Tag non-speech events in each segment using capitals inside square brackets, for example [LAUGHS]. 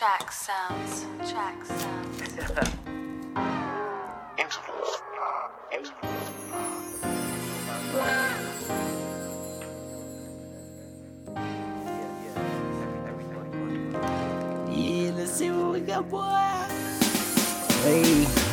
TrakkSounds. Track sounds. [LAUGHS] Interlude. Interlude. Yeah, let's see what we got, boy. Hey.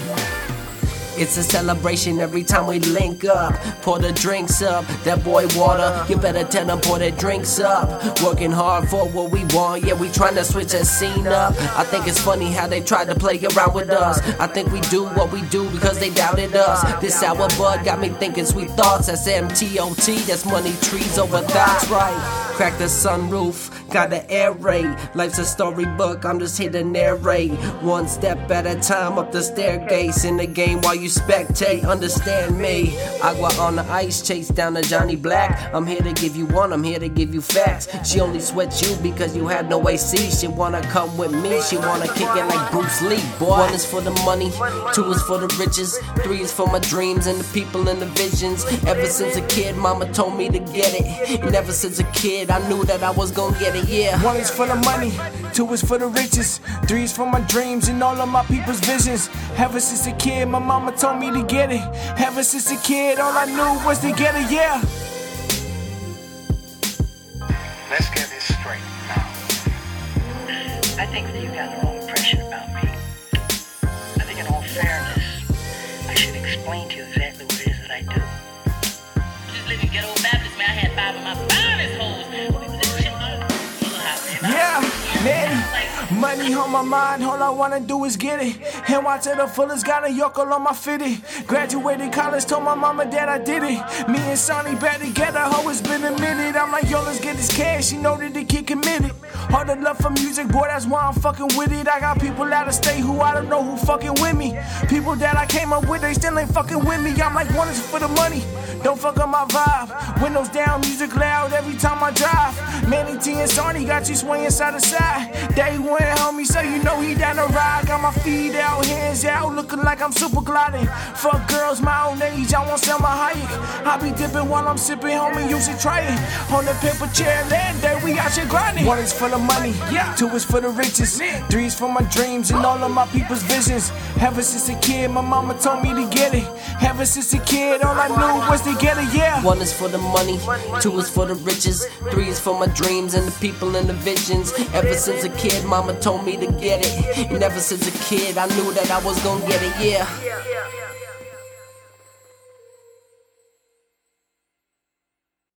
It's a celebration every time we link up. Pour the drinks up, that boy water. You better tell them pour the drinks up. Working hard for what we want, yeah, we trying to switch that scene up. I think it's funny how they tried to play around with us. I think we do what we do because they doubted us. This sour bud got me thinking sweet thoughts. That's MTOT, that's money trees over thoughts, right? Crack the sunroof, got the air raid. Life's a storybook, I'm just here to narrate. One step at a time up the staircase in the game while you spectate. Understand me? Agua on the ice, chase down to Johnny Black. I'm here to give you one, I'm here to give you facts. She only sweats you because you had no AC. She wanna come with me, she wanna kick it like Bruce Lee. Boy, one is for the money, two is for the riches, three is for my dreams and the people and the visions. Ever since a kid, mama told me to get it. And ever since a kid, I knew that I was gonna get it, yeah. One is for the money, two is for the riches, three is for my dreams and all of my people's visions. Ever since a kid, my mama told me to get it. Ever since a kid, all I knew was to get it, yeah. Let's get this straight now. I think that you got the wrong Money on my mind, all I wanna do is get it. And watch to the fullest, got a yokel on my fitty. Graduated college, told my mama that I did it. Me and Sarni back together, ho, it's been a minute. I'm like, yo, let's get this cash, you know that the kid committed. All the love for music, boy, that's why I'm fucking with it. I got people out of state who I don't know who fucking with me. People that I came up with, they still ain't fucking with me. I'm like, one is for the money, don't fuck up my vibe. Windows down, music loud drive. Manny T and Sarni got you swinging side to side. Day one, homie, so you know he down the ride. Got my feet out, hands out, looking like I'm super gliding. Fuck girls my own age, I won't sell my Hayek. I be dipping while I'm sipping, homie, you should try it. On the paper chair, that day we out here grinding. One is for the money, two is for the riches, three is for my dreams and all of my people's visions. Ever since a kid, my mama told me to get it. Ever since a kid, all I knew was to get it, yeah. One is for the money, two is for the riches, three is for my dreams and the people and the visions. Ever since a kid, mama told me to get it. And ever since a kid, I knew that I was gonna get it, yeah.